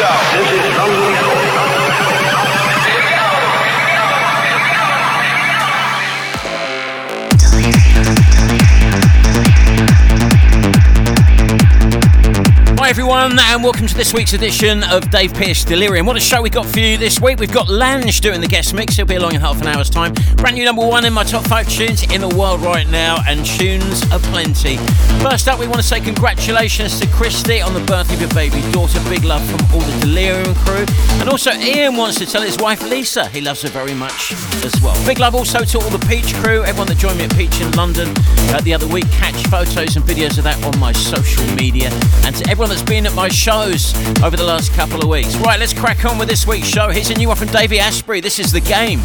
South. This is everyone, and welcome to this week's edition of Dave Pearce Delirium. What a show we got for you this week! We've got Lange doing the guest mix. He'll be along in half an hour's time. Brand new number one in my top five tunes in the world right now, and tunes are plenty. First up, we want to say congratulations to Christy on the birth of your baby daughter. Big love from all the Delirium crew, and also Ian wants to tell his wife Lisa he loves her very much as well. Big love also to all the Peach crew, everyone that joined me at Peach in London uh, the other week. Catch photos and videos of that on my social media, and to everyone that's that's been at my shows over the last couple of weeks. Right, let's crack on with this week's show. Here's a new one from Davey Asprey. This is The Game.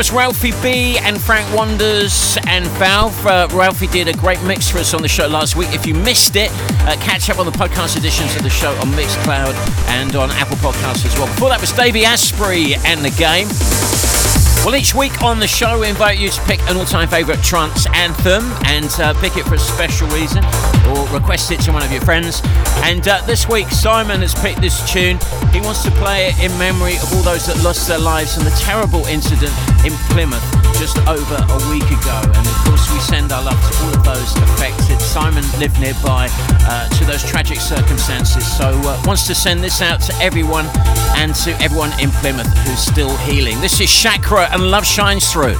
Was Ralphie B and Frank Waanders and Valve. Uh, Ralphie did a great mix for us on the show last week. If you missed it, uh, catch up on the podcast editions of the show on Mixcloud and on Apple Podcasts as well. Before that was Davey Asprey and the game. Well, each week on the show, we invite you to pick an all time favourite trance anthem and uh, pick it for a special reason or request it to one of your friends. And uh, this week, Simon has picked this tune. He wants to play it in memory of all those that lost their lives in the terrible incident in Plymouth just over a week ago. And of course, we send our love to all of those affected. Simon lived nearby uh, to those tragic circumstances, so uh, wants to send this out to everyone and to everyone in Plymouth who's still healing. This is Chakra and love shines through.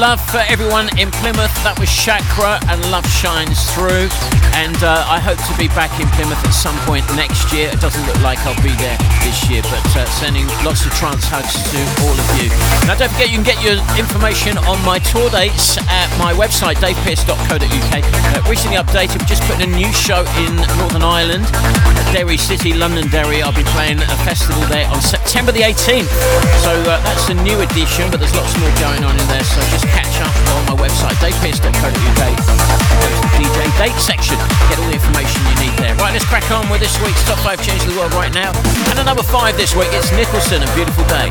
Love for everyone in Plymouth. That was Chakra and Love Shines Through. And uh, I hope to be back in Plymouth at some point next year. It doesn't look like I'll be there this year, but uh, sending lots of trance hugs to all of you. Now, don't forget you can get your information on my tour dates at my website, davepearce.co.uk. Uh, recently updated, we just put a new show in Northern Ireland, Derry City, Londonderry. I'll be playing a festival there on September the 18th. So uh, that's a new edition, but there's lots more going on in there. So just catch up on my website, davepearce.co.uk. DJ date section. Get all the information you need there. Right, let's crack on with this week's top five change the world right now. And a number five this week, it's Nicholson, A Beautiful Day.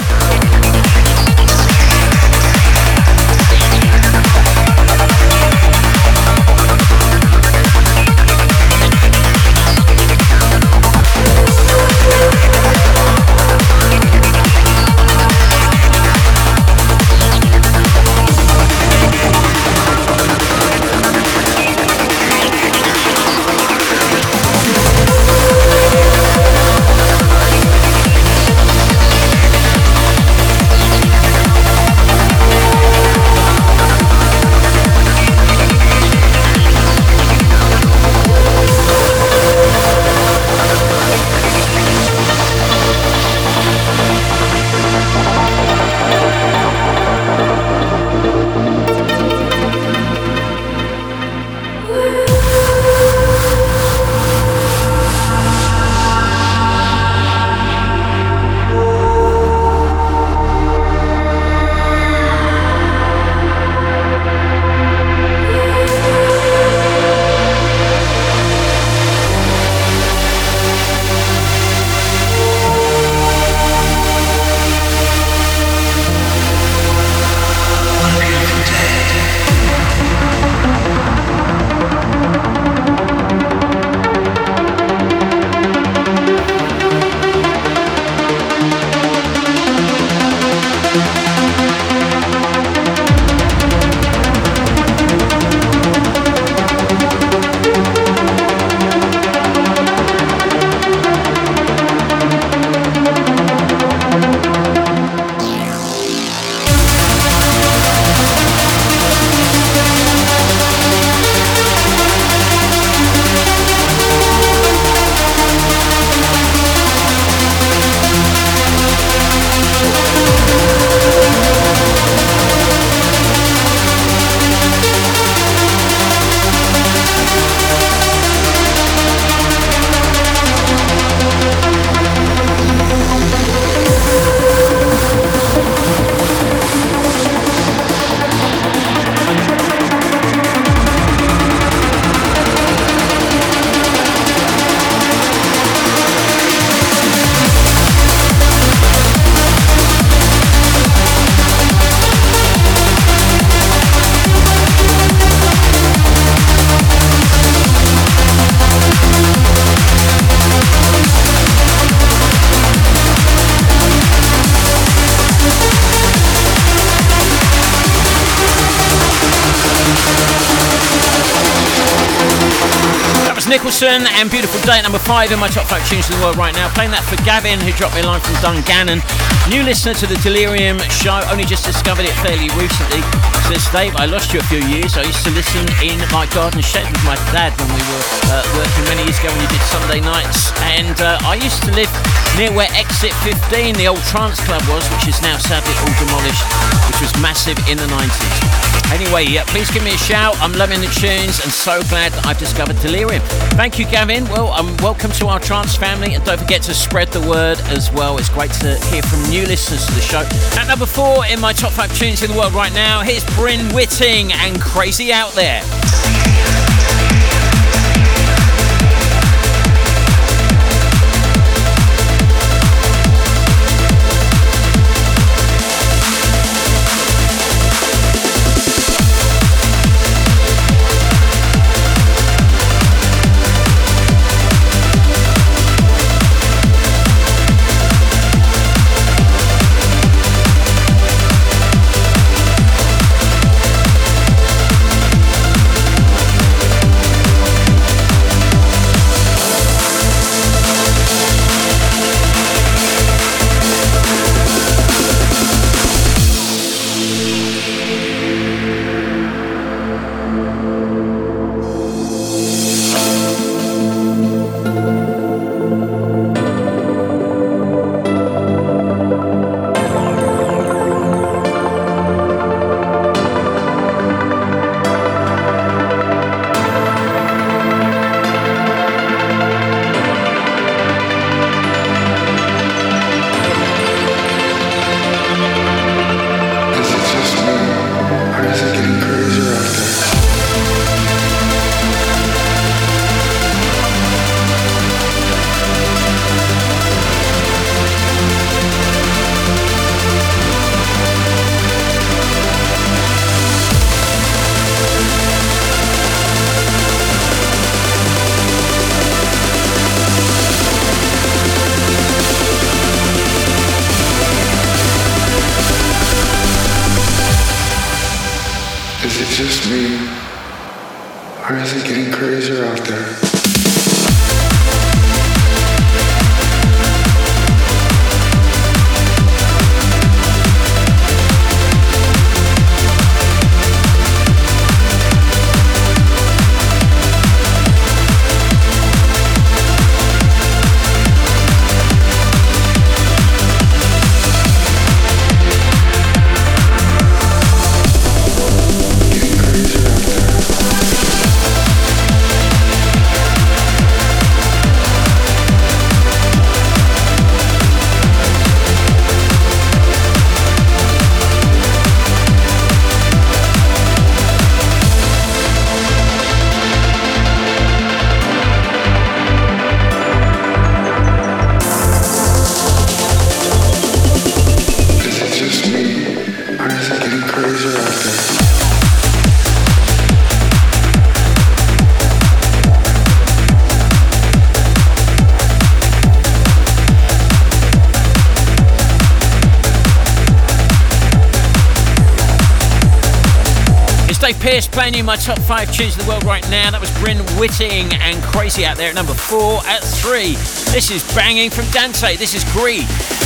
And Beautiful Day number five in my top five tunes in the world right now. Playing that for Gavin, who dropped me a line from Dungannon. New listener to the Delirium show, only just discovered it fairly recently. Says Dave, I lost you a few years. I used to listen in my garden shed with my dad when we were uh, working many years ago when you did Sunday nights. And uh, I used to live near where Exit 15, the old trance club was, which is now sadly all demolished, which was massive in the 90s. Anyway, yeah, please give me a shout. I'm loving the tunes and so glad that I've discovered Delirium. Thank you, Gavin. Well, um, welcome to our trance family, and don't forget to spread the word as well. It's great to hear from new listeners to the show. At number four in my top five tunes in the world right now, here's Bryn Whiting and Crazy Out There. just me? Or is it getting crazier out there? Pearce playing you my top five tunes in the world right now. That was Bryn Whiting and Crazy out there at number four. At three, this is Banging from Dante. This is Greed.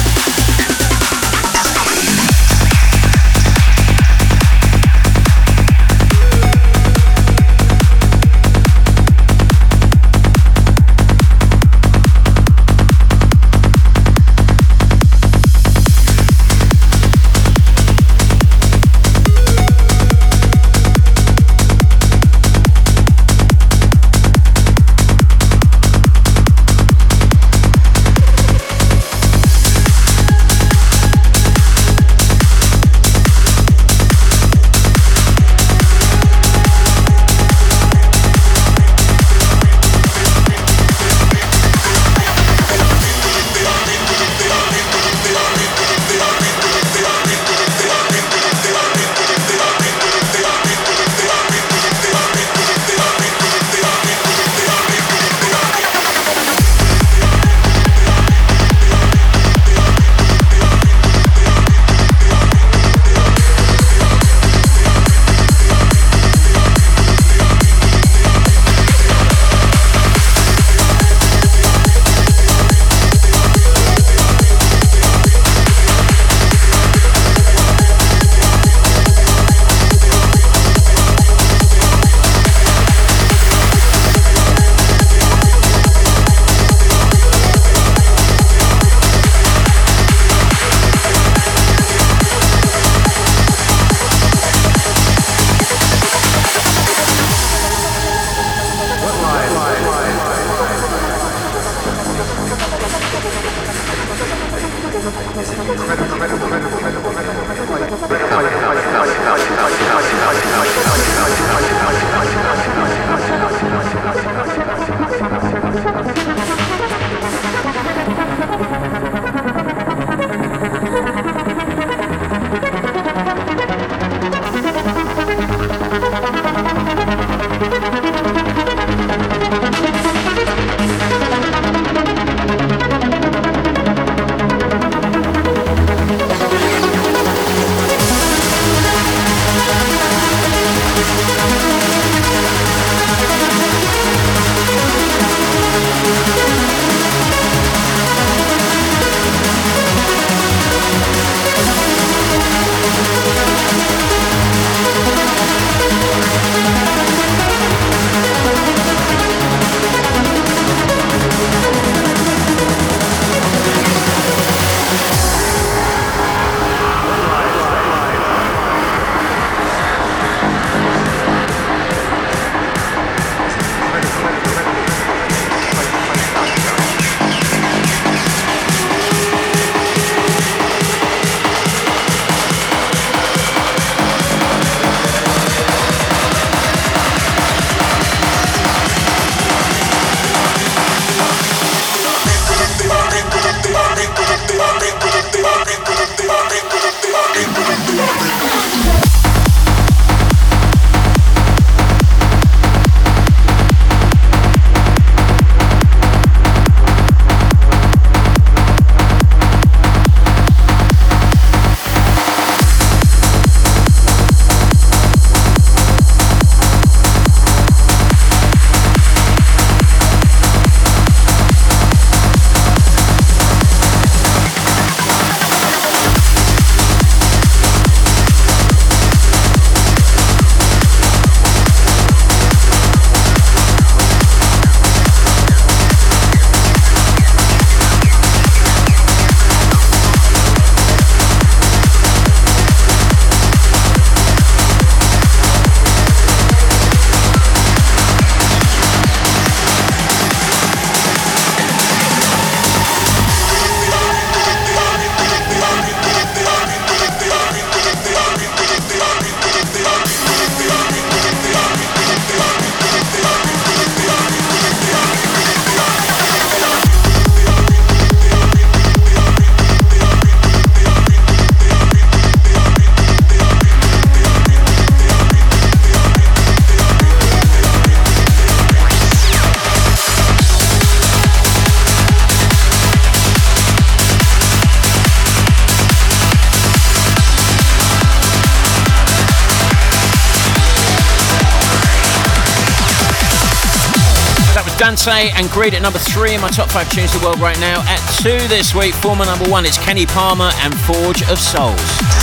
Dante and Greed at number three in my top five tunes of the world right now. At two this week, former number one, it's Kenny Palmer and Forge of Souls.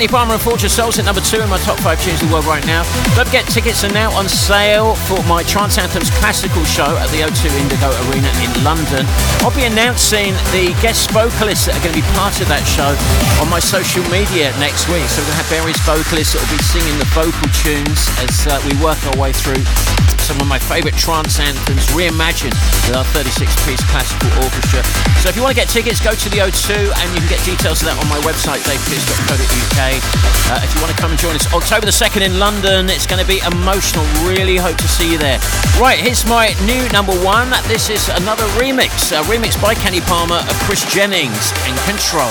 Kenny Palmer and Fortress Souls at number two in my top five tunes in the world right now. Don't forget, tickets are now on sale for my Trance Anthems classical show at the O2 Indigo Arena in London. I'll be announcing the guest vocalists that are going to be part of that show on my social media next week. So we're going to have various vocalists that will be singing the vocal tunes as uh, we work our way through some of my favourite trance anthems reimagined with our 36 piece classical orchestra. So if you want to get tickets, go to the O2 and you can get details of that on my website, Uh, if you want to come and join us October the 2nd in London, it's going to be emotional. Really hope to see you there. Right, here's my new number one. This is another remix, a remix by Kenny Palmer of Chris Jennings in Control.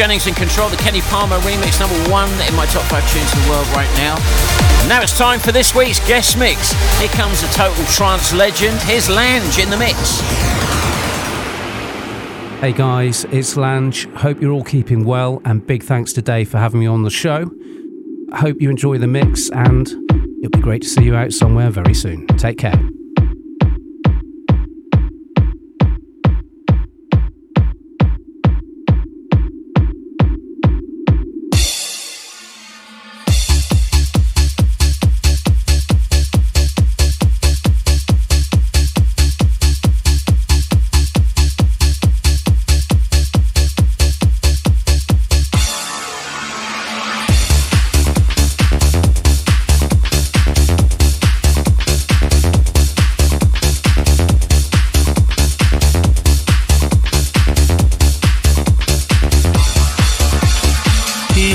Jennings in control, the Kenny Palmer remix, number one in my top five tunes in the world right now. Now it's time for this week's guest mix. Here comes a total trance legend. Here's Lange in the mix. Hey guys, it's Lange. Hope you're all keeping well, and big thanks to Dave for having me on the show. Hope you enjoy the mix, and it'll be great to see you out somewhere very soon. Take care.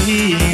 नहीं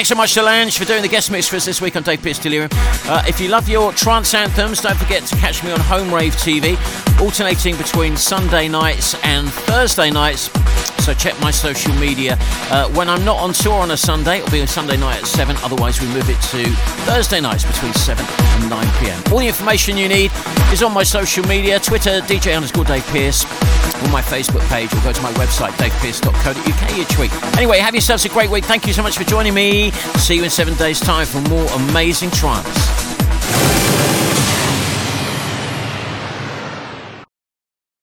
Thanks so much to Lange for doing the guest mix for us this week on Dave Pearce Delirium. Uh, if you love your trance anthems, don't forget to catch me on Home Rave TV, alternating between Sunday nights and Thursday nights. So check my social media. Uh, when I'm not on tour on a Sunday, it'll be a Sunday night at 7. Otherwise, we move it to Thursday nights between 7 and 9 pm. All the information you need is on my social media Twitter, DJ underscore Dave Pearce on my Facebook page or go to my website, davepearce.co.uk each week. Anyway, have yourselves a great week. Thank you so much for joining me. See you in seven days' time for more amazing trance.